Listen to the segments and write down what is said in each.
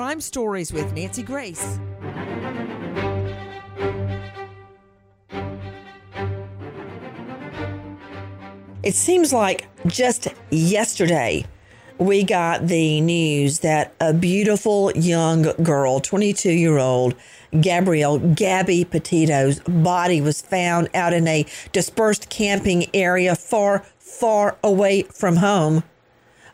Crime Stories with Nancy Grace. It seems like just yesterday we got the news that a beautiful young girl, 22 year old Gabrielle Gabby Petito's body was found out in a dispersed camping area far, far away from home.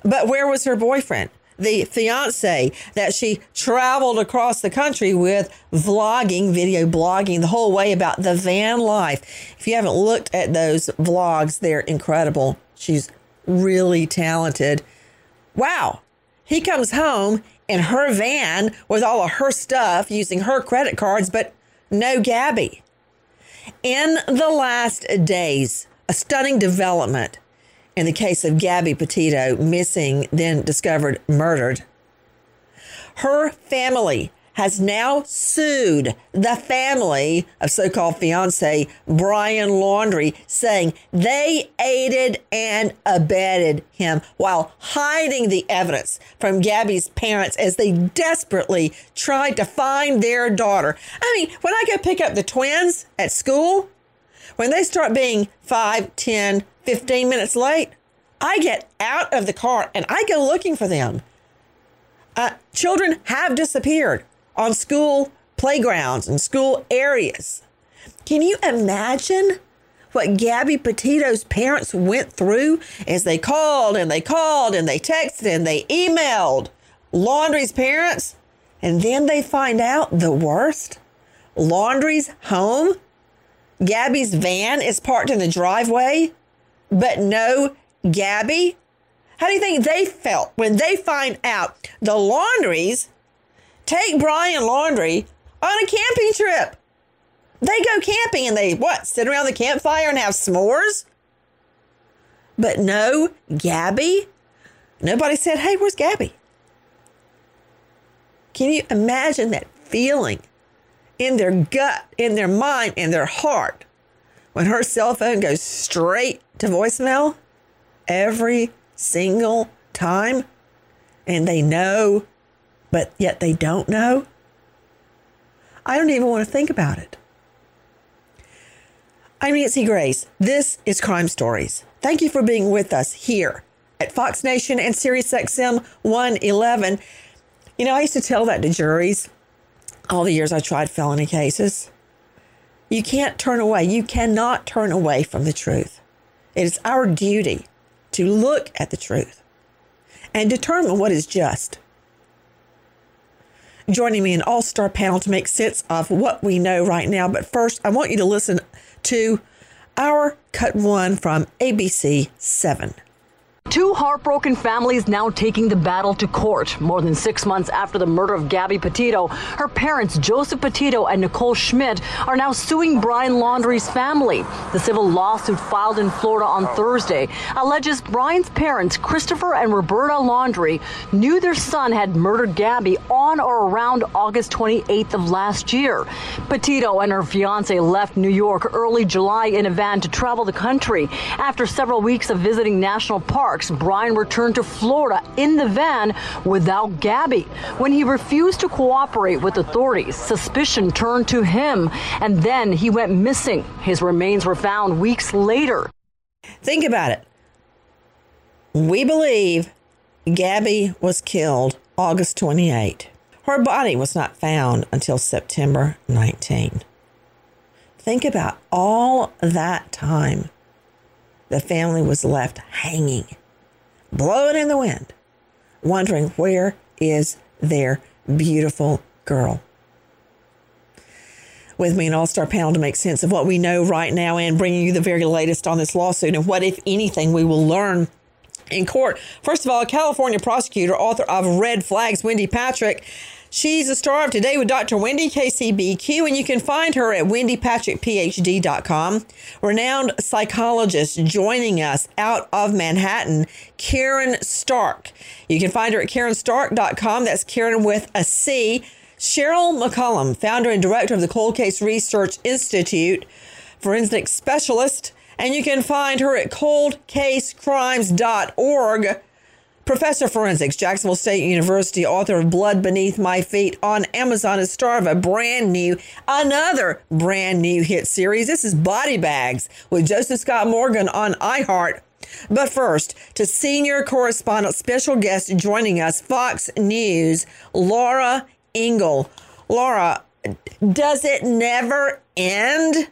But where was her boyfriend? The fiance that she traveled across the country with, vlogging, video blogging the whole way about the van life. If you haven't looked at those vlogs, they're incredible. She's really talented. Wow. He comes home in her van with all of her stuff using her credit cards, but no Gabby. In the last days, a stunning development in the case of Gabby Petito, missing, then discovered murdered. Her family has now sued the family of so called fiance Brian Laundrie, saying they aided and abetted him while hiding the evidence from Gabby's parents as they desperately tried to find their daughter. I mean, when I go pick up the twins at school, when they start being 5, 10, 15 minutes late, I get out of the car and I go looking for them. Uh, children have disappeared on school playgrounds and school areas. Can you imagine what Gabby Petito's parents went through as they called and they called and they texted and they emailed Laundrie's parents? And then they find out the worst Laundrie's home. Gabby's van is parked in the driveway, but no Gabby, how do you think they felt when they find out the Laundries take Brian Laundrie on a camping trip? They go camping and they what? Sit around the campfire and have s'mores? But no, Gabby. Nobody said, "Hey, where's Gabby?" Can you imagine that feeling in their gut, in their mind, in their heart when her cell phone goes straight to voicemail? every single time and they know, but yet they don't know? I don't even want to think about it. I'm Nancy Grace. This is Crime Stories. Thank you for being with us here at Fox Nation and SiriusXM 111. You know, I used to tell that to juries all the years I tried felony cases. You can't turn away. You cannot turn away from the truth. It is our duty to look at the truth and determine what is just. Joining me an all star panel to make sense of what we know right now. But first, I want you to listen to our cut one from ABC 7. Two heartbroken families now taking the battle to court. More than six months after the murder of Gabby Petito, her parents, Joseph Petito and Nicole Schmidt, are now suing Brian Laundrie's family. The civil lawsuit filed in Florida on Thursday alleges Brian's parents, Christopher and Roberta Laundrie, knew their son had murdered Gabby on or around August 28th of last year. Petito and her fiance left New York early July in a van to travel the country. After several weeks of visiting national parks, Brian returned to Florida in the van without Gabby. When he refused to cooperate with authorities, suspicion turned to him, and then he went missing. His remains were found weeks later. Think about it. We believe Gabby was killed August 28. Her body was not found until September 19. Think about all that time the family was left hanging blowing in the wind, wondering where is their beautiful girl. With me, an all star panel to make sense of what we know right now and bringing you the very latest on this lawsuit and what, if anything, we will learn in court. First of all, a California prosecutor, author of Red Flags, Wendy Patrick, She's a star of Today with Dr. Wendy KCBQ, and you can find her at wendypatrickphd.com. Renowned psychologist joining us out of Manhattan, Caryn Stark. You can find her at carynstark.com. That's Karen with a C. Cheryl McCollum, founder and director of the Cold Case Research Institute, forensic specialist, and you can find her at coldcasecrimes.org. Professor Forensics, Jacksonville State University, author of Blood Beneath My Feet on Amazon, is star of a brand new, another brand new hit series. This is Body Bags with Joseph Scott Morgan on iHeart. But first, to senior correspondent, special guest joining us, Fox News, Laura Ingle. Laura, does it never end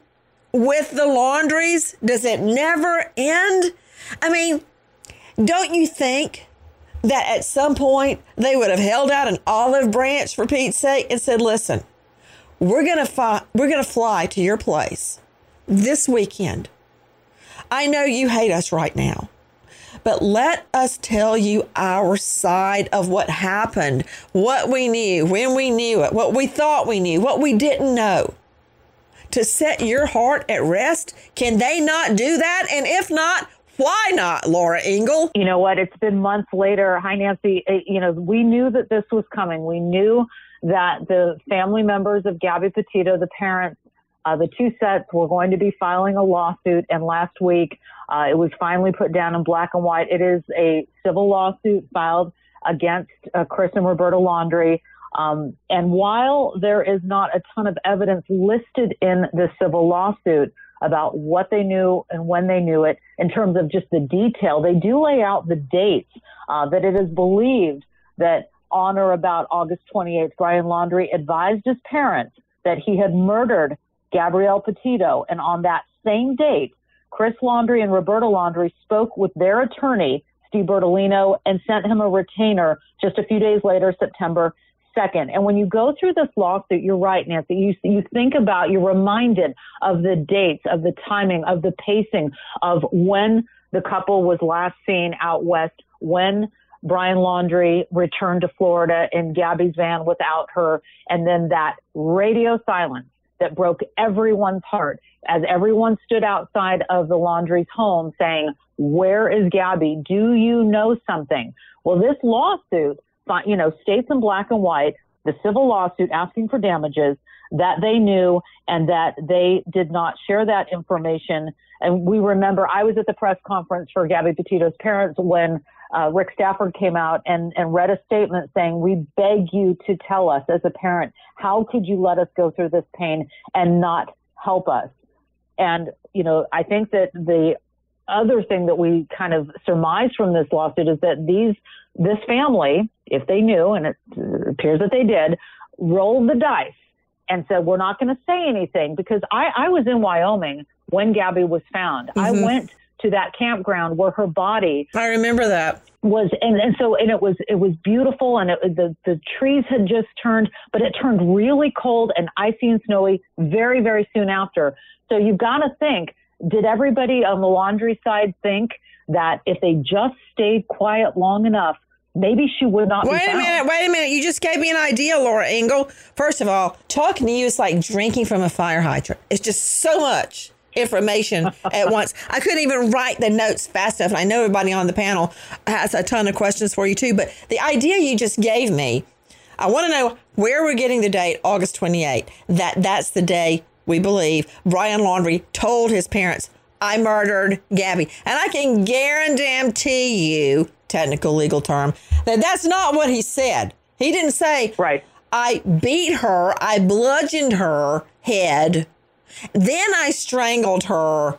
with the laundries? Does it never end? I mean, don't you think that at some point they would have held out an olive branch for Pete's sake and said, "Listen, we're gonna fly, we're gonna fly to your place this weekend. I know you hate us right now." But let us tell you our side of what happened, what we knew, when we knew it, what we thought we knew, what we didn't know. To set your heart at rest, can they not do that? And if not, why not, Laura Ingle? You know what? It's been months later. Hi, Nancy. You know, we knew that this was coming. We knew that the family members of Gabby Petito, the parents, uh, the two sets were going to be filing a lawsuit. And last week, uh, it was finally put down in black and white. It is a civil lawsuit filed against uh, Chris and Roberta Laundrie. Um, and while there is not a ton of evidence listed in the civil lawsuit, about what they knew and when they knew it in terms of just the detail. They do lay out the dates uh, that it is believed that on or about August 28th, Brian Laundrie advised his parents that he had murdered Gabrielle Petito. And on that same date, Chris Laundrie and Roberta Laundrie spoke with their attorney, Steve Bertolino, and sent him a retainer just a few days later, September second. And when you go through this lawsuit, you're right, Nancy. You you think about, you're reminded of the dates, of the timing, of the pacing, of when the couple was last seen out west, when Brian Laundrie returned to Florida in Gabby's van without her, and then that radio silence that broke everyone's heart as everyone stood outside of the Laundrie's home saying, Where is Gabby? Do you know something? Well, this lawsuit you know, states in black and white, the civil lawsuit asking for damages that they knew and that they did not share that information. And we remember I was at the press conference for Gabby Petito's parents when uh, Rick Stafford came out and, and read a statement saying, we beg you to tell us as a parent, how could you let us go through this pain and not help us? And, you know, I think that the other thing that we kind of surmise from this lawsuit is that these this family, if they knew, and it appears that they did, rolled the dice and said, "We're not going to say anything," because I, I was in Wyoming when Gabby was found. Mm-hmm. I went to that campground where her body. I remember that was and, and so and it was it was beautiful and it, the the trees had just turned but it turned really cold and icy and snowy very very soon after so you've got to think did everybody on the laundry side think that if they just stayed quiet long enough, maybe she would not wait a minute wait a minute. You just gave me an idea laura ingle first of all talking to you is like drinking from a fire hydrant. It's just so much information at once. I couldn't even write the notes fast enough and i know everybody on the panel has a ton of questions for you too but the idea you just gave me i want to know where we're getting the date august 28th that that's the day we believe, Brian Laundrie told his parents, I murdered Gabby. And I can guarantee you, technical legal term, that that's not what he said. He didn't say, right. I beat her, I bludgeoned her head, then I strangled her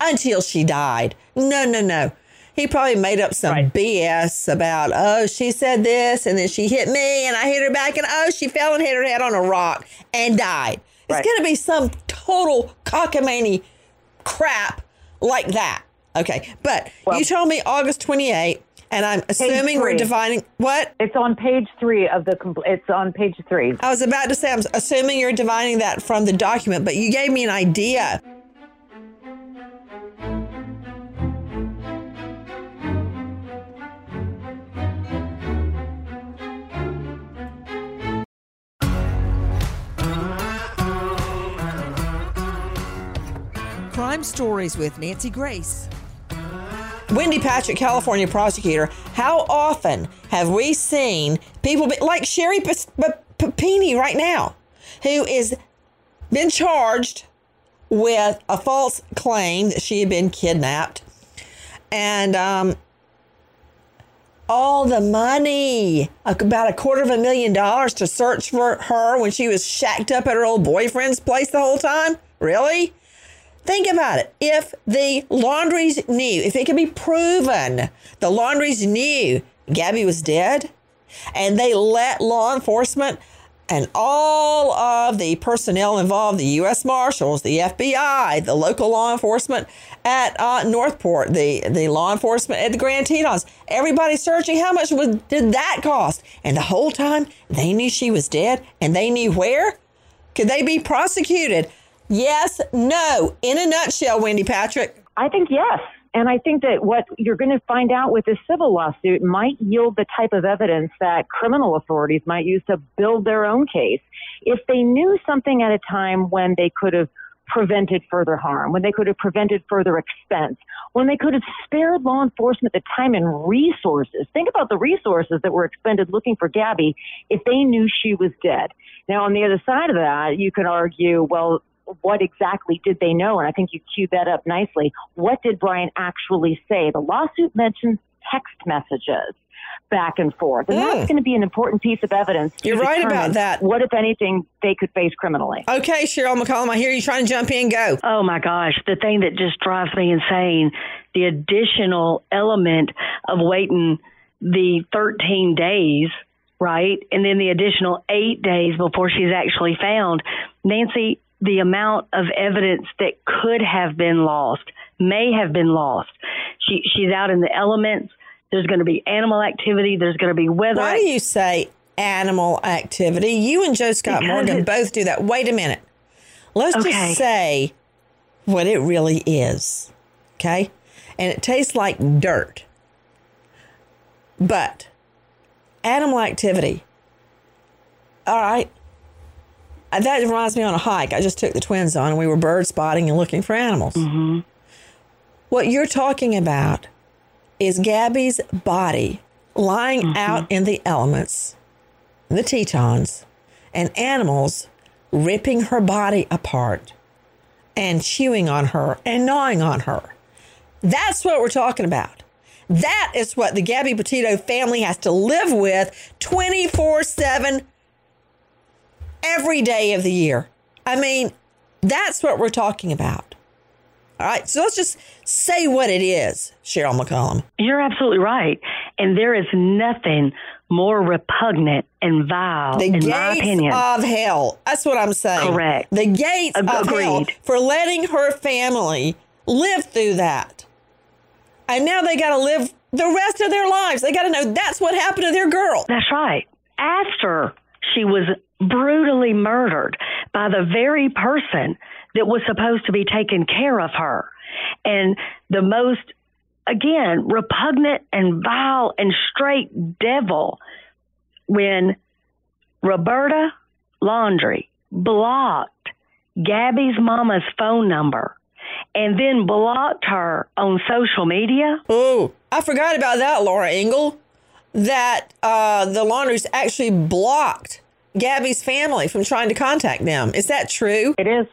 until she died. No, no, no. He probably made up some right. BS about, oh, she said this and then she hit me and I hit her back and oh, she fell and hit her head on a rock and died. It's right. going to be some total cockamamie crap like that. Okay. But well, you told me August 28th, and I'm assuming we're dividing what? It's on page three of the, it's on page three. I was about to say, I'm assuming you're dividing that from the document, but you gave me an idea. Crime Stories with Nancy Grace. Wendy Patrick, California prosecutor, how often have we seen people be, like Sherri Papini right now, who is been charged with a false claim that she had been kidnapped, and um, all the money, about a quarter of a million dollars to search for her when she was shacked up at her old boyfriend's place the whole time? Really? Think about it. If the laundries knew, if it could be proven the laundries knew Gabby was dead and they let law enforcement and all of the personnel involved the U.S. Marshals, the FBI, the local law enforcement at uh, Northport, the, the law enforcement at the Grand Tetons, everybody searching. How much was, did that cost? And the whole time they knew she was dead and they knew where? Could they be prosecuted? Yes, no. In a nutshell, Wendy Patrick. I think yes. And I think that what you're going to find out with this civil lawsuit might yield the type of evidence that criminal authorities might use to build their own case. If they knew something at a time when they could have prevented further harm, when they could have prevented further expense, when they could have spared law enforcement the time and resources. Think about the resources that were expended looking for Gabby if they knew she was dead. Now, on the other side of that, you could argue, well, what exactly did they know? And I think you queued that up nicely. What did Brian actually say? The lawsuit mentions text messages back and forth. And mm. that's going to be an important piece of evidence. You're right about that. What, if anything, they could face criminally? Okay, Cheryl McCollum, I hear you trying to jump in. Go. Oh, my gosh. The thing that just drives me insane the additional element of waiting the 13 days right? And then the additional eight days before she's actually found. Nancy, the amount of evidence that could have been lost, may have been lost. She, she's out in the elements. There's going to be animal activity. There's going to be weather. Why do you say animal activity? You and Joe Scott because Morgan both do that. Wait a minute. Let's okay. just say what it really is. Okay? And it tastes like dirt. But animal activity. All right that reminds me on a hike. I just took the twins on and we were bird spotting and looking for animals. Mm-hmm. What you're talking about is Gabby's body lying mm-hmm. out in the elements, the Tetons, and animals ripping her body apart and chewing on her and gnawing on her. That's what we're talking about. That is what the Gabby Petito family has to live with 24 7 every day of the year. I mean, that's what we're talking about. All right, so let's just say what it is, Cheryl McCollum. You're absolutely right. And there is nothing more repugnant and vile, the in gates my opinion. of hell. That's what I'm saying. Correct. The gates Agreed. of hell for letting her family live through that. And now they got to live the rest of their lives. They got to know that's what happened to their girl. That's right. After she was brutally murdered by the very person that was supposed to be taking care of her. And the most, again, repugnant and vile and straight devil when Roberta Laundrie blocked Gabby's mama's phone number and then blocked her on social media. Oh, I forgot about that, Laura Ingle. That uh, the Laundries actually blocked Gabby's family from trying to contact them. Is that true? It is.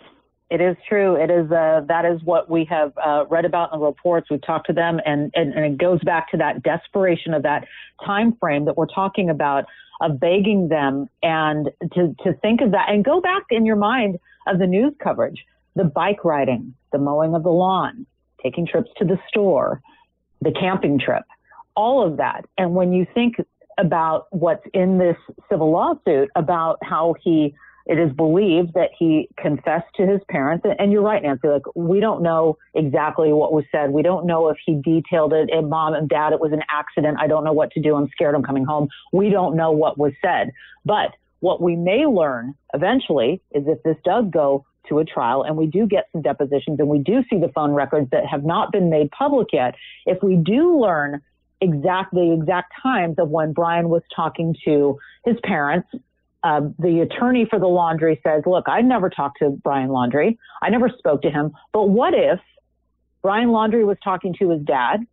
It is true. It is. Uh, that is what we have uh, read about in the reports. We've talked to them, and, and, and it goes back to that desperation of that time frame that we're talking about of begging them and to to think of that and go back in your mind of the news coverage, the bike riding, the mowing of the lawn, taking trips to the store, the camping trip, all of that. And when you think about what's in this civil lawsuit about how he it is believed that he confessed to his parents. And you're right, Nancy. Like, we don't know exactly what was said. We don't know if he detailed it. And mom and dad, it was an accident. I don't know what to do. I'm scared I'm coming home. We don't know what was said. But what we may learn eventually is if this does go to a trial and we do get some depositions and we do see the phone records that have not been made public yet, if we do learn exact the exact times of when Brian was talking to his parents. Uh, the attorney for the laundry says, "Look, I never talked to Brian Laundrie. I never spoke to him. But what if Brian Laundrie was talking to his dad,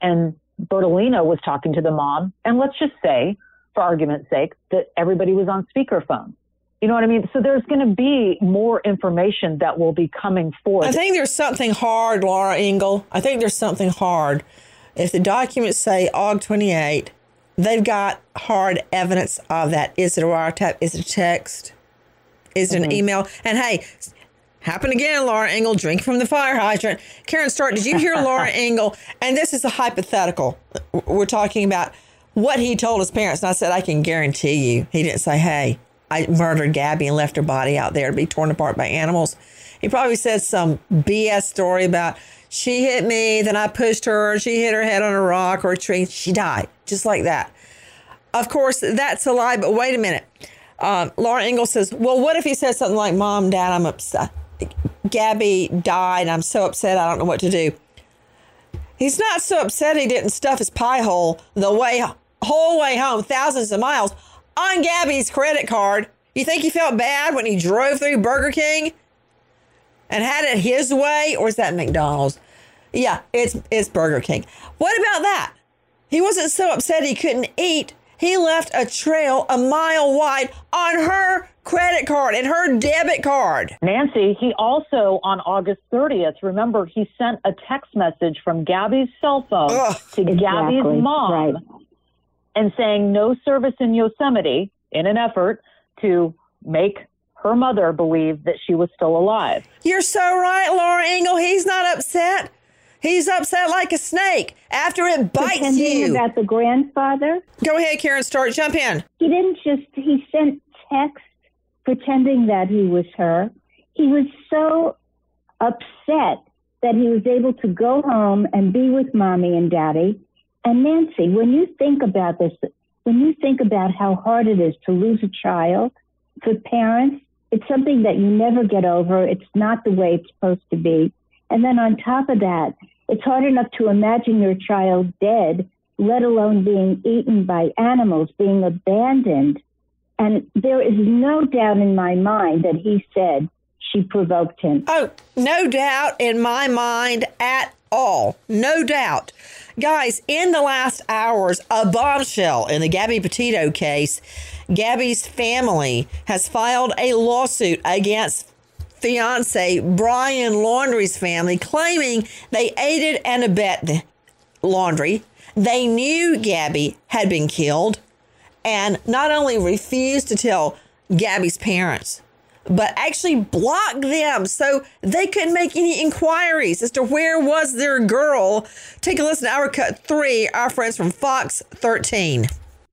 and Bertolino was talking to the mom? And let's just say, for argument's sake, that everybody was on speakerphone." You know what I mean? So there's going to be more information that will be coming forth. I think there's something hard, Laura Ingle. I think there's something hard If the documents say Aug 28, they've got hard evidence of that. Is it a wiretap? Is it a text? Is it an mm-hmm. email? And hey, happened again, Laura Ingle, drink from the fire hydrant. Caryn Stark, did you hear Laura Ingle? And this is a hypothetical. We're talking about what he told his parents. And I said, I can guarantee you, he didn't say, hey, I murdered Gabby and left her body out there to be torn apart by animals. He probably said some BS story about she hit me, then I pushed her, she hit her head on a rock or a tree, she died, just like that. Of course, that's a lie, but wait a minute. Um, Laura Ingle says, Well, what if he said something like, Mom, Dad, I'm upset. Gabby died. I'm so upset. I don't know what to do. He's not so upset he didn't stuff his pie hole the way whole way home, thousands of miles, on Gabby's credit card. You think he felt bad when he drove through Burger King and had it his way, or is that McDonald's? Yeah, it's it's Burger King. What about that? He wasn't so upset he couldn't eat. He left a trail a mile wide on her credit card and her debit card. Nancy, he also on August 30th, remember, he sent a text message from Gabby's cell phone Ugh. to Exactly, Gabby's mom right. and saying no service in Yosemite in an effort to make her mother believed that she was still alive. You're so right, Laura Ingle. He's not upset. He's upset like a snake after it bites Pretending you. about the grandfather. Go ahead, Caryn. Start. Jump in. He didn't just, he sent text pretending that he was her. He was so upset that he was able to go home and be with mommy and daddy. And Nancy, when you think about this, when you think about how hard it is to lose a child for parents, it's something that you never get over. It's not the way it's supposed to be. And then on top of that, it's hard enough to imagine your child dead, let alone being eaten by animals, being abandoned. And there is no doubt in my mind that he said she provoked him. Oh, no doubt in my mind at all. No doubt. Guys, in the last hours, a bombshell in the Gabby Petito case. Gabby's family has filed a lawsuit against fiance Brian Laundrie's family, claiming they aided and abetted Laundrie. They knew Gabby had been killed and not only refused to tell Gabby's parents, but actually block them so they couldn't make any inquiries as to where was their girl. Take a listen to our cut three, our friends from Fox 13.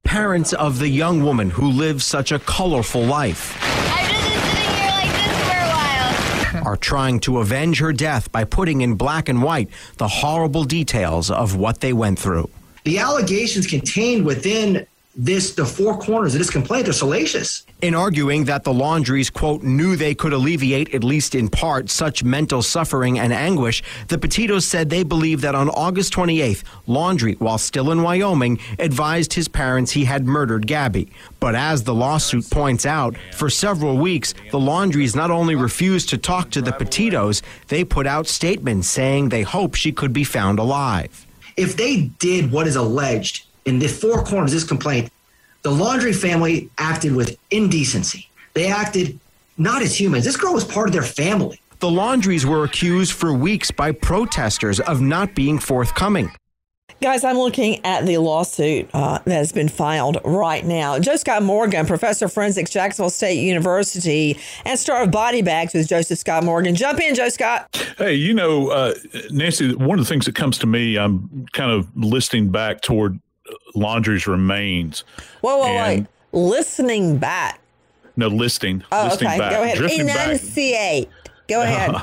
Parents of the young woman who lived such a colorful life I've just been sitting here like this for a while. are trying to avenge her death by putting in black and white the horrible details of what they went through. the allegations contained within this the four corners of this complaint are salacious In arguing that the laundries, quote, knew they could alleviate, at least in part, such mental suffering and anguish, the Petitos said they believe that on August 28th, Laundrie, while still in Wyoming, advised his parents he had murdered Gabby. But as the lawsuit points out, for several weeks, the Laundries not only refused to talk to the Petitos, they put out statements saying they hope she could be found alive. if they did what is alleged in the four corners of this complaint the laundry family acted with indecency they acted not as humans this girl was part of their family The Laundries were accused for weeks by protesters of not being forthcoming. Guys, I'm looking at the lawsuit uh, that has been filed right now. Joe Scott Morgan, professor of forensics, Jacksonville State University, and star of Body Bags with Joseph Scott Morgan. Jump in, Joe Scott. Hey, you know, uh, Nancy, one of the things that comes to me, I'm kind of listening back toward Laundrie's remains. Whoa, whoa, And- wait. Listening back. No, listing. Oh, listing okay. back. Go ahead. drifting back. Enunciate. Go ahead.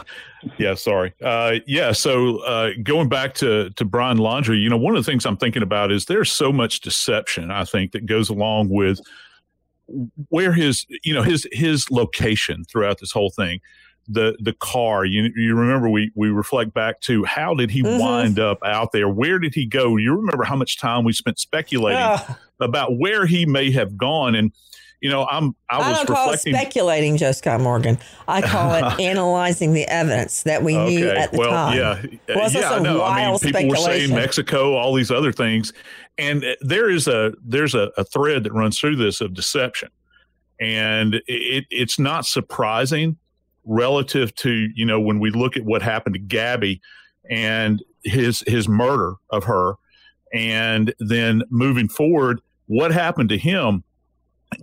Yeah, sorry. Uh, yeah, so uh, going back to to Brian Laundrie, you know, one of the things I'm thinking about is there's so much deception. I think that goes along with where his, you know, his his location throughout this whole thing. The the car. You you remember we we reflect back to how did he Mhm. wind up out there? Where did he go? You remember how much time we spent speculating Ugh, about where he may have gone and. You know, I'm. I I, was don't call it reflecting. speculating, Joe Scott Morgan. I call it analyzing the evidence that we knew at the well, time. yeah, wasn't yeah, some no. I mean, people were saying. Mexico, all these other things, and uh, there is a there's a, a thread that runs through this of deception, and it, it's not surprising relative to you know when we look at what happened to Gabby and his his murder of her. And then moving forward, what happened to him?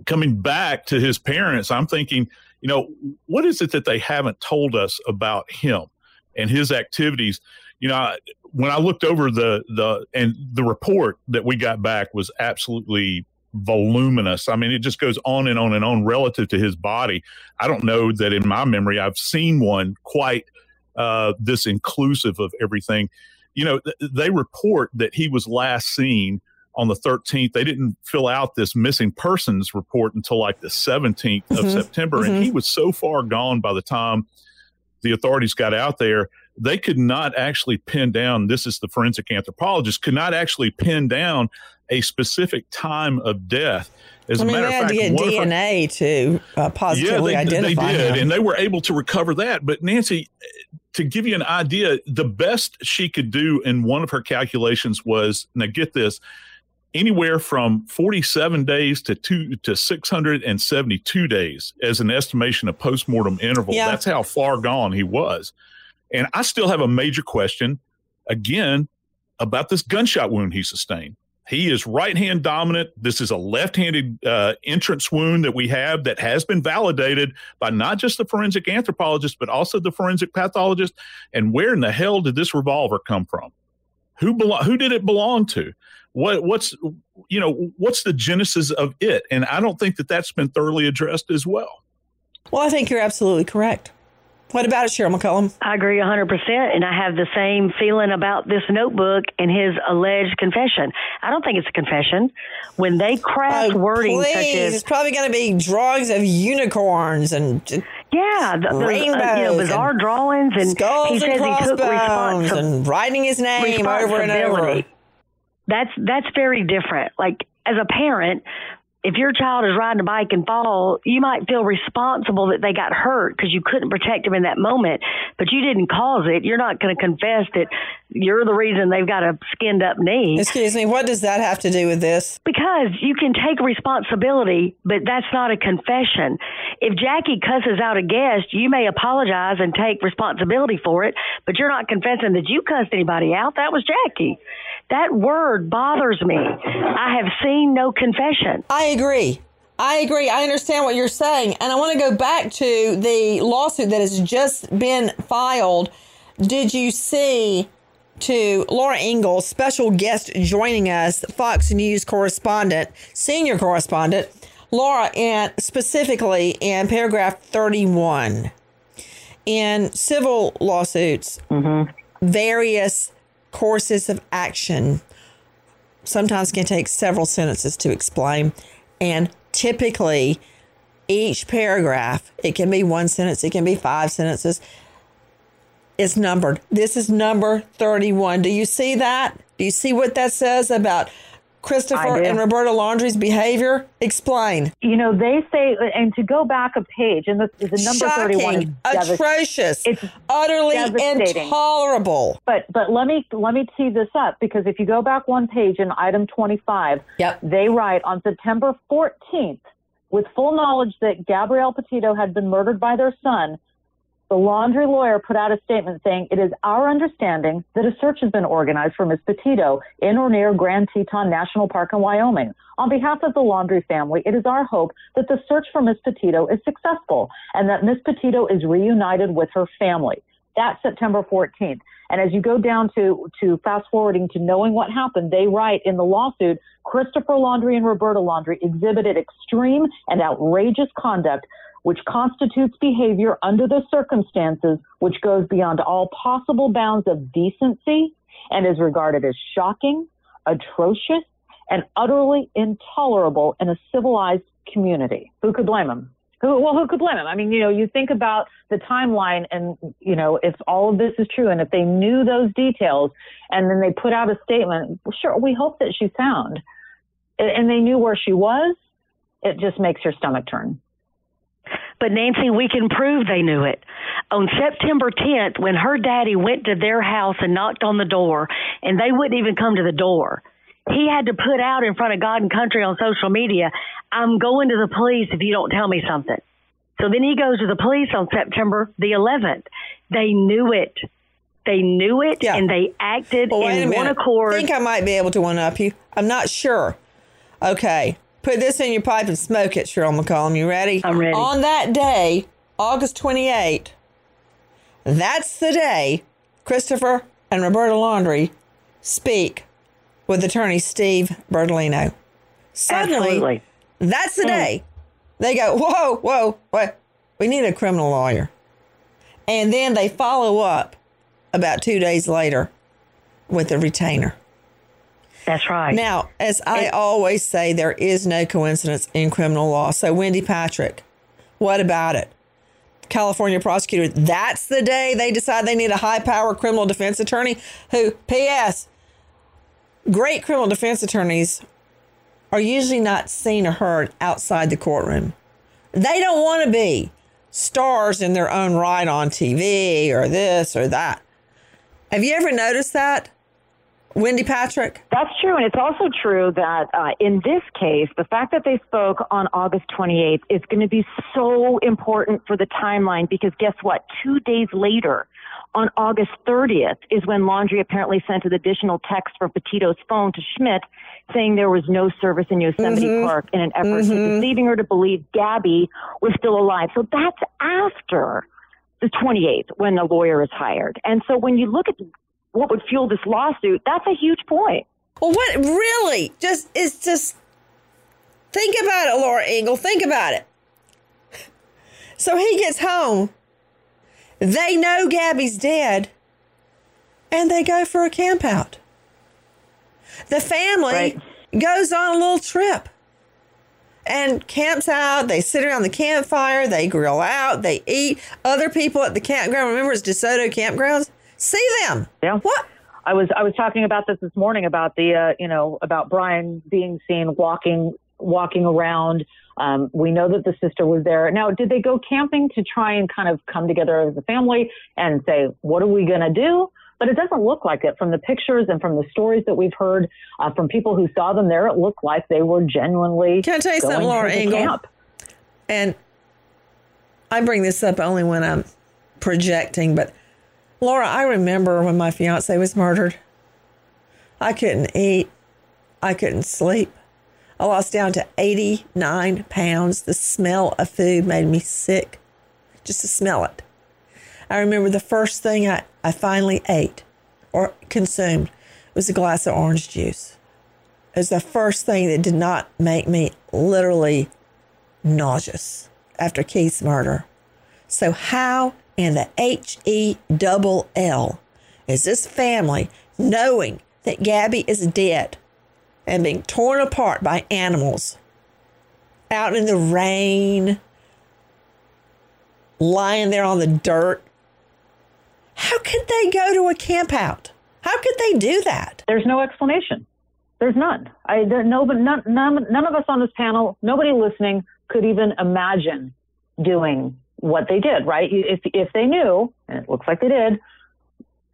Coming back to his parents, I'm thinking, you know, what is it that they haven't told us about him and his activities? You know, when I looked over the the and the report that we got back was absolutely voluminous. I mean, it just goes on and on and on relative to his body. I don't know that in my memory I've seen one quite uh, this inclusive of everything. You know, th- they report that he was last seen on the 13th. They didn't fill out this missing persons report until like the 17th mm-hmm. of September. Mm-hmm. And he was so far gone by the time the authorities got out there, they could not actually pin down this is the forensic anthropologist, could not actually pin down a specific time of death. As I mean, a matter they had of fact, to get DNA to uh, positively yeah, they, identify they did, him. and they were able to recover that. But Nancy, to give you an idea, the best she could do in one of her calculations was now get this anywhere from 47 days to two to 672 days as an estimation of postmortem interval. Yeah. That's how far gone he was. And I still have a major question again about this gunshot wound he sustained. He is right hand dominant. This is a left handed uh, entrance wound that we have that has been validated by not just the forensic anthropologist, but also the forensic pathologist. And where in the hell did this revolver come from? Who belo- who did it belong to? What what's you know what's the genesis of it? And I don't think that that's been thoroughly addressed as well. Well, I think you're absolutely correct. What about it, Cheryl McCollum? I agree 100%. And I have the same feeling about this notebook and his alleged confession. I don't think it's a confession. When they craft oh, wording please. such as. It's probably going to be drawings of unicorns and. Yeah, the, the rainbows, uh, you know, bizarre drawings, and he says he took responsibility and writing his name over and over. That's that's very different. Like as a parent, if your child is riding a bike and fall, you might feel responsible that they got hurt because you couldn't protect them in that moment, but you didn't cause it. You're not going to confess that you're the reason they've got a skinned up knee. Excuse me, what does that have to do with this? Because you can take responsibility, but that's not a confession. If Jackie cusses out a guest, you may apologize and take responsibility for it, but you're not confessing that you cussed anybody out. That was Jackie. That word bothers me. I have seen no confession. I agree. I agree. I understand what you're saying. And I want to go back to the lawsuit that has just been filed. Did you see to Laura Ingalls, special guest joining us, Fox News correspondent, senior correspondent, Laura, and specifically in paragraph 31 in civil lawsuits, mm-hmm. various courses of action sometimes can take several sentences to explain. And typically, each paragraph, it can be one sentence, it can be five sentences, is numbered. This is number 31. Do you see that? Do you see what that says about Christopher and Roberta Laundrie's behavior? Explain. You know, they say, and to go back a page, and the, the number Shocking, 31 is atrocious. It's utterly intolerable. But but let me let me tee this up because if you go back one page in item 25, yep. they write on September 14th, with full knowledge that Gabrielle Petito had been murdered by their son, the laundry lawyer put out a statement saying, It is our understanding that a search has been organized for Ms. Petito in or near Grand Teton National Park in Wyoming. On behalf of the laundry family, it is our hope that the search for Ms. Petito is successful and that Ms. Petito is reunited with her family. That's September 14th. And as you go down to, to fast forwarding to knowing what happened, they write in the lawsuit, Christopher Laundrie and Roberta Laundrie exhibited extreme and outrageous conduct which constitutes behavior under the circumstances which goes beyond all possible bounds of decency and is regarded as shocking, atrocious, and utterly intolerable in a civilized community. Who could blame them? Who, well, who could blame them? I mean, you know, you think about the timeline and, you know, if all of this is true and if they knew those details and then they put out a statement, sure, we hope that she's found and they knew where she was, it just makes your stomach turn. But Nancy, we can prove they knew it. On September 10th, when her daddy went to their house and knocked on the door, and they wouldn't even come to the door, he had to put out in front of God and country on social media, I'm going to the police if you don't tell me something. So then he goes to the police on September the 11th. They knew it. they knew it Yeah. and they acted Well, in one accord. I think I might be able to one up you. I'm not sure. Okay. Put this in your pipe and smoke it, Cheryl McCollum. You ready? I'm ready. On that day, August 28, that's the day Christopher and Roberta Laundrie speak with attorney Steve Bertolino. Suddenly, Absolutely. that's the hmm. day they go, whoa, whoa, what? We need a criminal lawyer. And then they follow up about two days later with a retainer. That's right. Now, as I always say, there is no coincidence in criminal law. So, Wendy Patrick, what about it? California prosecutor, that's the day they decide they need a high power criminal defense attorney who, P.S., great criminal defense attorneys are usually not seen or heard outside the courtroom. They don't want to be stars in their own right on TV or this or that. Have you ever noticed that, Wendy Patrick? That's true. And it's also true that uh, in this case, the fact that they spoke on August 28th is going to be so important for the timeline because guess what? Two days later, on August 30th, is when Laundrie apparently sent an additional text from Petito's phone to Schmidt saying there was no service in Yosemite Park in an effort to deceiving her to believe Gabby was still alive. So that's after the 28th when the lawyer is hired. And so when you look at what would fuel this lawsuit, that's a huge point. Well, what really just is just think about it, Laura Ingle. Think about it. So he gets home. They know Gabby's dead, and they go for a camp out. The family Right. goes on a little trip and camps out. They sit around the campfire. They grill out. They eat. Other people at the campground. Remember, it's DeSoto campgrounds. See them. Yeah. What? I was I was talking about this this morning about the uh, you know about Brian being seen walking walking around. Um, we know that the sister was there. Now, did they go camping to try and kind of come together as a family and say, what are we going to do? But it doesn't look like it from the pictures and from the stories that we've heard uh, from people who saw them there. It looked like they were genuinely Can I tell you going something, Laura Ingle? camp. and I bring this up only when I'm projecting, but Laura, I remember when my fiance was murdered. I couldn't eat, I couldn't sleep. I lost down to 89 pounds. The smell of food made me sick just to smell it. I remember the first thing I, I finally ate or consumed was a glass of orange juice. It was the first thing that did not make me literally nauseous after Keith's murder. So, how in the H E double L is this family knowing that Gabby is dead and being torn apart by animals out in the rain, lying there on the dirt? How could they go to a camp out? How could they do that? There's no explanation. There's none. I there, no, but none, none, none of us on this panel, nobody listening, could even imagine doing what they did. Right? If if they knew, and it looks like they did,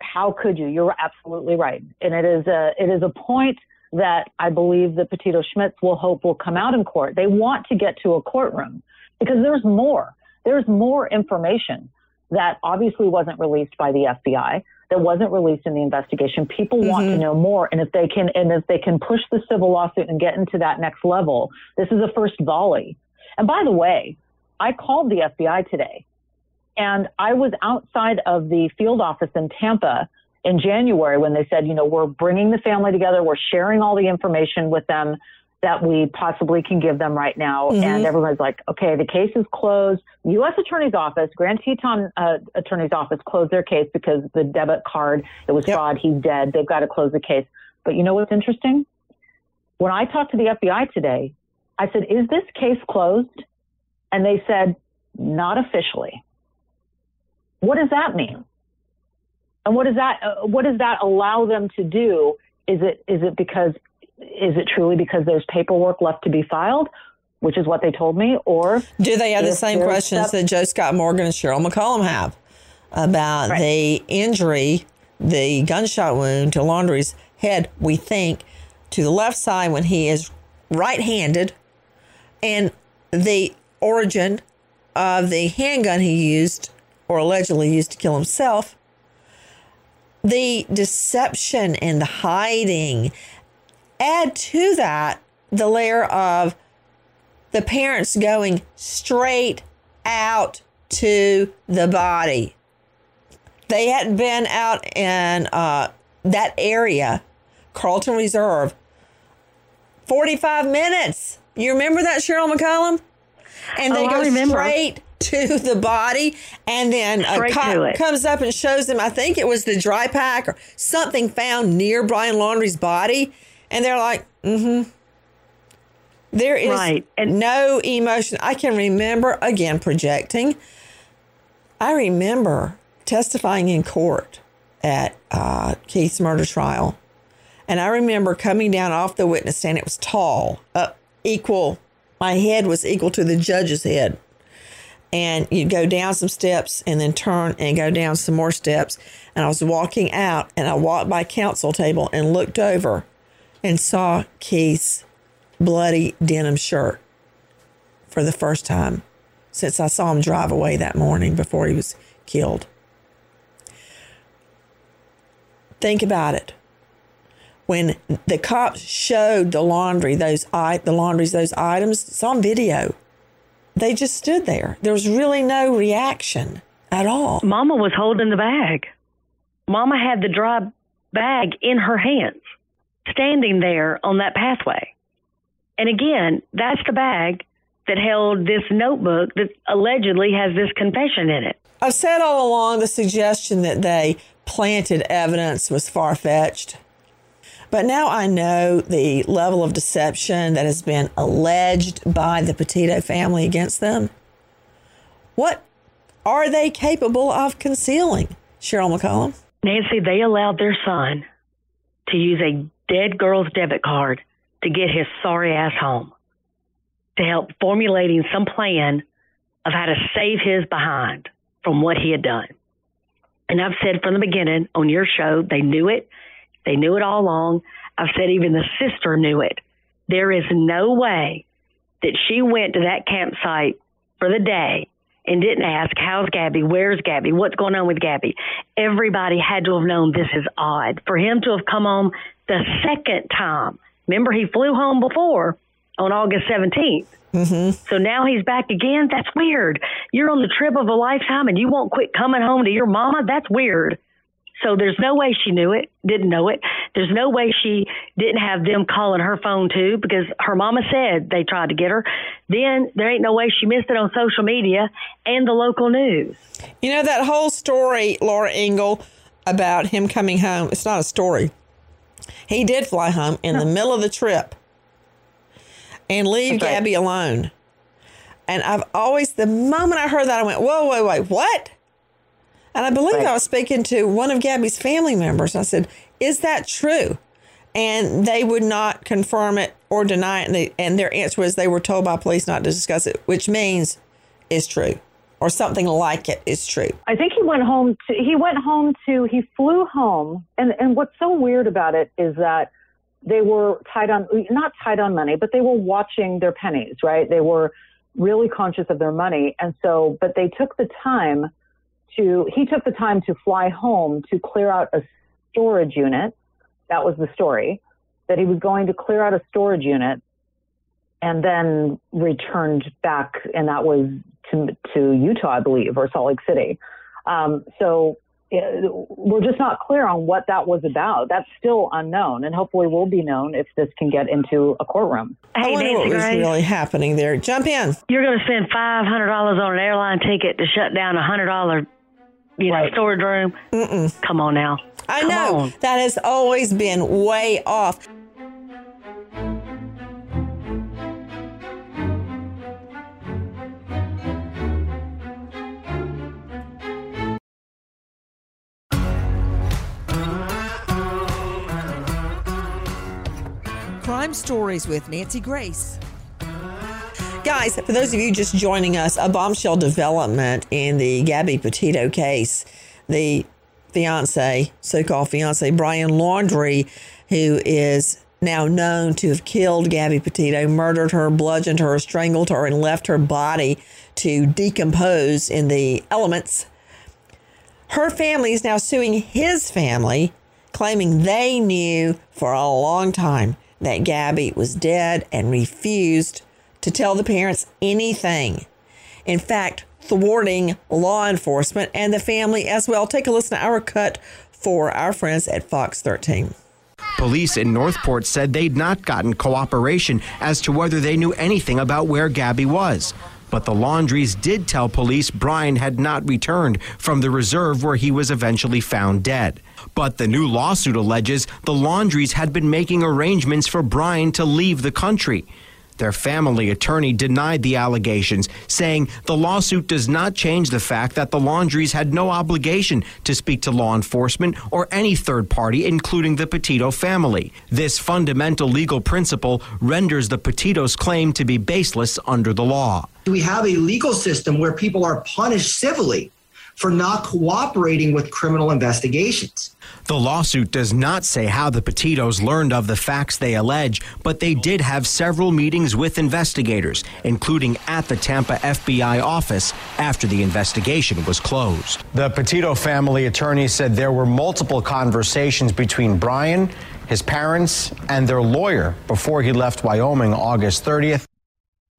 how could you? You're absolutely right, and it is a it is a point that I believe the Petito Schmidts will hope will come out in court. They want to get to a courtroom because there's more. There's more information that obviously wasn't released by the FBI that wasn't released in the investigation. People want to mm-hmm. know more, and if they can, and if they can push the civil lawsuit and get into that next level, this is a first volley. And by the way, I called the FBI today, and I was outside of the field office in Tampa in January when they said, you know, we're bringing the family together, we're sharing all the information with them that we possibly can give them right now. And everyone's like, okay, the case is closed. U.S. Attorney's Office, Grand Teton uh, Attorney's Office closed their case because the debit card, it was Yep. fraud, he's dead. They've got to close the case. But you know what's interesting? When I talked to the FBI today, I said, is this case closed? And they said, not officially. What does that mean? And what does that uh, what does that allow them to do? Is it is it because is it truly because there's paperwork left to be filed, which is what they told me, or Do they have the same questions that Joe Scott Morgan and Cheryl McCollum have about Right. the injury, the gunshot wound to Laundrie's head, we think, to the left side when he is right handed, and the origin of the handgun he used or allegedly used to kill himself? the deception and the hiding. Add to that the layer of the parents going straight out to the body. They hadn't been out in uh, that area, Carlton Reserve, 45 minutes. You remember that, Cheryl McCollum? And they Oh, go straight to the body, and then a cop comes up and shows them, I think it was the dry pack or something found near Brian Laundrie's body. And they're like, mm hmm. There is Right, and- no emotion. I can remember, again, projecting. I remember testifying in court at uh, Keith's murder trial. And I remember coming down off the witness stand. It was tall, up equal. My head was equal to the judge's head. And you'd go down some steps and then turn and go down some more steps. And I was walking out and I walked by counsel table and looked over and saw Keith's bloody denim shirt for the first time since I saw him drive away that morning before he was killed. Think about it. When the cops showed the Laundrie, those i the Laundries, those items, it's on video. They just stood there. There was really no reaction at all. Mama was holding the bag. Mama had the dry bag in her hands, standing there on that pathway. And again, that's the bag that held this notebook that allegedly has this confession in it. I've said all along the suggestion that they planted evidence was far fetched. But now I know the level of deception that has been alleged by the Petito family against them. What are they capable of concealing, Cheryl McCollum? Nancy, they allowed their son to use a dead girl's debit card to get his sorry ass home, to help formulating some plan of how to save his behind from what he had done. And I've said from the beginning on your show, they knew it. They knew it all along. I've said even the sister knew it. There is no way that she went to that campsite for the day and didn't ask, How's Gabby? Where's Gabby? What's going on with Gabby? Everybody had to have known this is odd. For him to have come home the second time, remember he flew home before on August 17th. Mm-hmm. So now he's back again. That's weird. You're on the trip of a lifetime and you won't quit coming home to your mama. That's weird. So there's no way she knew it, didn't know it. There's no way she didn't have them calling her phone too because her mama said they tried to get her. Then there ain't no way she missed it on social media and the local news. You know, that whole story, Laura Ingle, about him coming home, it's not a story. He did fly home in the middle of the trip and leave right. Gabby alone. And I've always, the moment I heard that, I went, whoa, whoa, wait, what? And I believe Right. I was speaking to one of Gabby's family members. I said, is that true? And they would not confirm it or deny it. And, they, and their answer was they were told by police not to discuss it, which means it's true or something like it is true. I think he went home to he went home to he flew home and and what's so weird about it is that they were tied on not tied on money but they were watching their pennies right they were really conscious of their money and so but they took the time to he took the time to fly home to clear out a storage unit that was the story that he was going to clear out a storage unit and then returned back, and that was to to Utah, I believe, or Salt Lake City. Um, so we're just not clear on what that was about. That's still unknown, and hopefully will be known if this can get into a courtroom. I Hey, wonder Nancy what was Grace, really happening there. Jump in. you're going to spend five hundred dollars on an airline ticket to shut down a hundred dollar, you know, storage room. Mm-mm. Come on now. I Come know on. that has always been way off. Crime Stories with Nancy Grace. Guys, for those of you just joining us, a bombshell development in the Gabby Petito case. The fiance, so called fiance, Brian Laundrie, who is now known to have killed Gabby Petito, murdered her, bludgeoned her, strangled her, and left her body to decompose in the elements. Her family is now suing his family, claiming they knew for a long time that Gabby was dead and refused to tell the parents anything. In fact, thwarting law enforcement and the family as well. Take a listen to our cut for our friends at Fox 13. Police in North Port said they'd not gotten cooperation as to whether they knew anything about where Gabby was. But the Laundries did tell police Brian had not returned from the reserve where he was eventually found dead. But the new lawsuit alleges the Laundries had been making arrangements for Brian to leave the country. Their family attorney denied the allegations, saying the lawsuit does not change the fact that the Laundries had no obligation to speak to law enforcement or any third party, including the Petito family. This fundamental legal principle renders the Petito's claim to be baseless under the law. We have a legal system where people are punished civilly for not cooperating with criminal investigations. The lawsuit does not say how the Petitos learned of the facts they allege, but they did have several meetings with investigators, including at the Tampa FBI office after the investigation was closed. The Petito family attorney said there were multiple conversations between Brian, his parents, and their lawyer before he left Wyoming August 30th.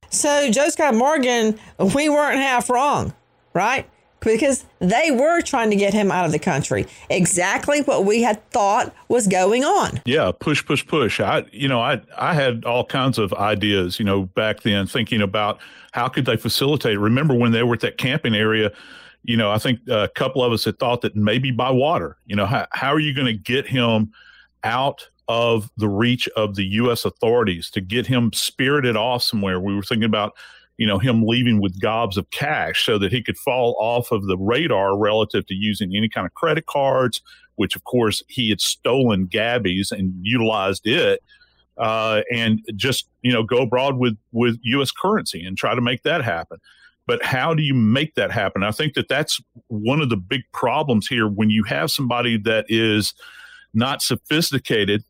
So, Joe Scott Morgan, we weren't half wrong, right? Because they were trying to get him out of the country. Exactly what we had thought was going on. Yeah, push, push, push. I, you know, I, I had all kinds of ideas, you know, back then thinking about how could they facilitate. Remember when they were at that camping area? You know, I think a couple of us had thought that maybe by water. You know, how, how are you going to get him out of the reach of the U.S. authorities to get him spirited off somewhere? We were thinking about you know him leaving with gobs of cash so that he could fall off of the radar relative to using any kind of credit cards which of course he had stolen gabby's and utilized it uh, and just you know go abroad with with us currency and try to make that happen. But how do you make that happen? I think that that's one of the big problems here when you have somebody that is not sophisticated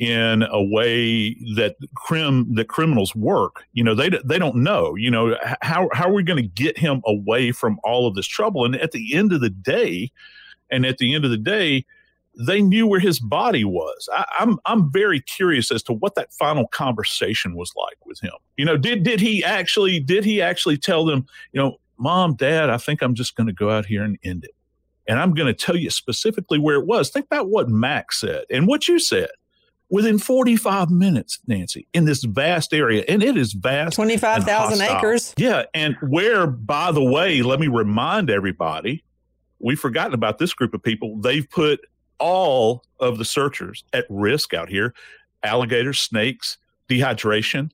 in a way that crim that criminals work. You know, they they don't know. You know, how how are we going to get him away from all of this trouble? And at the end of the day, and at the end of the day, they knew where his body was. I, I'm I'm very curious as to what that final conversation was like with him. You know, did did he actually did he actually tell them, you know, mom, dad, I think I'm just going to go out here and end it. And I'm going to tell you specifically where it was. Think about what Max said and what you said within 45 minutes, Nancy, in this vast area. And it is vast 25,000 acres. Yeah. And where, by the way, let me remind everybody, we've forgotten about this group of people. They've put all of the searchers at risk out here alligators, snakes, dehydration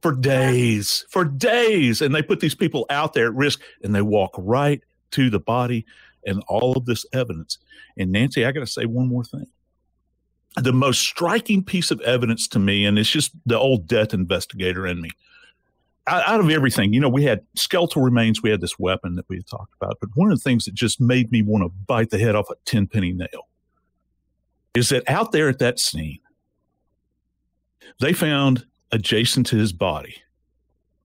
for days, for days. And they put these people out there at risk and they walk right to the body and all of this evidence. And Nancy, I got to say one more thing the most striking piece of evidence to me, and it's just the old death investigator in me. Out, out of everything, you know, we had skeletal remains, we had this weapon that we had talked about, but one of the things that just made me want to bite the head off a 10 penny nail is that out there at that scene, they found adjacent to his body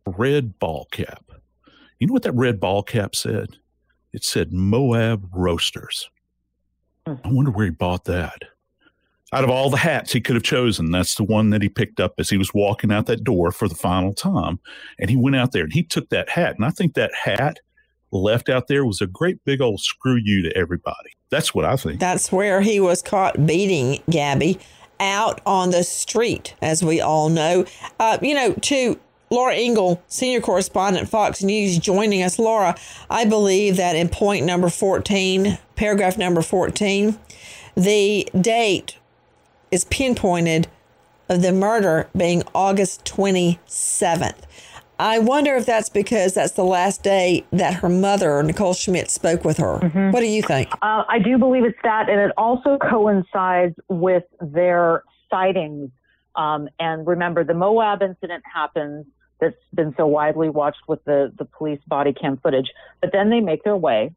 a red ball cap. You know what that red ball cap said? It said Moab Roasters. Hmm. I wonder where he bought that out of all the hats he could have chosen, that's the one that he picked up as he was walking out that door for the final time. And he went out there and he took that hat. And I think that hat left out there was a great big old screw you to everybody. That's what I think. That's where he was caught beating Gabby out on the street, as we all know. Uh, you know, to Laura Ingle, senior correspondent, Fox News, joining us. Laura, I believe that in point number 14, paragraph number 14, the date is pinpointed of the murder being August 27th. I wonder if that's because that's the last day that her mother, Nicole Schmidt, spoke with her. Mm-hmm. What do you think? Uh, I do believe it's that, and it also coincides with their sightings. Um, and remember, the Moab incident happens that's been so widely watched with the, the police body cam footage. But then they make their way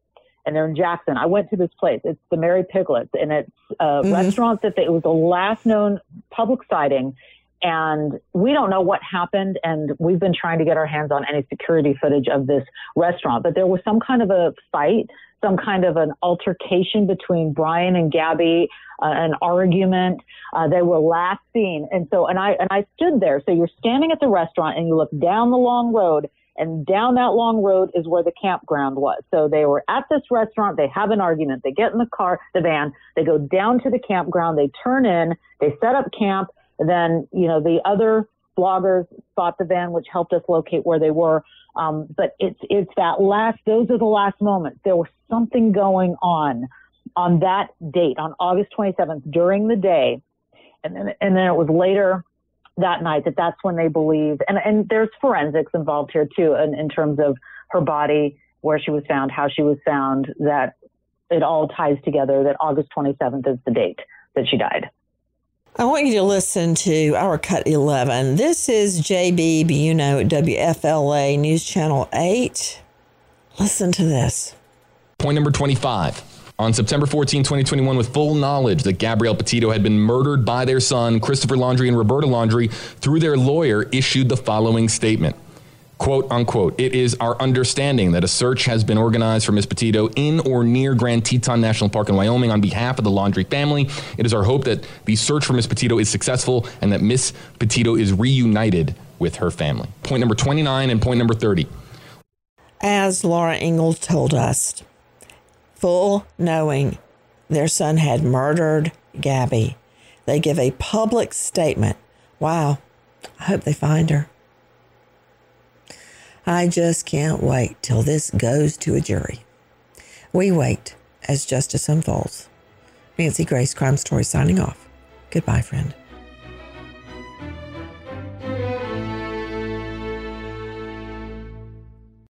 and they're in Jackson. I went to this place. It's the Merry Piglets, and it's a mm-hmm. restaurant that they, it was the last known public sighting. And we don't know what happened, and we've been trying to get our hands on any security footage of this restaurant. But there was some kind of a fight some kind of an altercation between Brian and Gabby, uh, an argument. Uh, they were last seen, and so and I and I stood there. So you're standing at the restaurant and you look down the long road, and down that long road is where the campground was. So they were at this restaurant. They have an argument. They get in the car, the van. They go down to the campground. They turn in. They set up camp. Then you know the other bloggers spot the van, which helped us locate where they were. Um, but it's it's that last; those are the last moments. There was something going on on that date, on August 27th, during the day, and then and then it was later that night that that's when they believe. And and there's forensics involved here too, in, in terms of her body, where she was found, how she was found. That it all ties together. That August 27th is the date that she died. I want you to listen to our Cut 11. This is JB Biunno at WFLA News Channel 8. Listen to this. Point number 25. On September 14, 2021, with full knowledge that Gabrielle Petito had been murdered by their son, Christopher Laundrie and Roberta Laundrie, through their lawyer, issued the following statement quote unquote, it is our understanding that a search has been organized for Ms. Petito in or near Grand Teton National Park in Wyoming on behalf of the Laundrie family. It is our hope that the search for Ms. Petito is successful and that Ms. Petito is reunited with her family. Point number 29 and point number 30. As Laura Ingalls told us, full knowing their son had murdered Gabby, they give a public statement. Wow, I hope they find her. I just can't wait till this goes to a jury. We wait as justice unfolds. Nancy Grace, Crime Story, signing off. Goodbye, friend.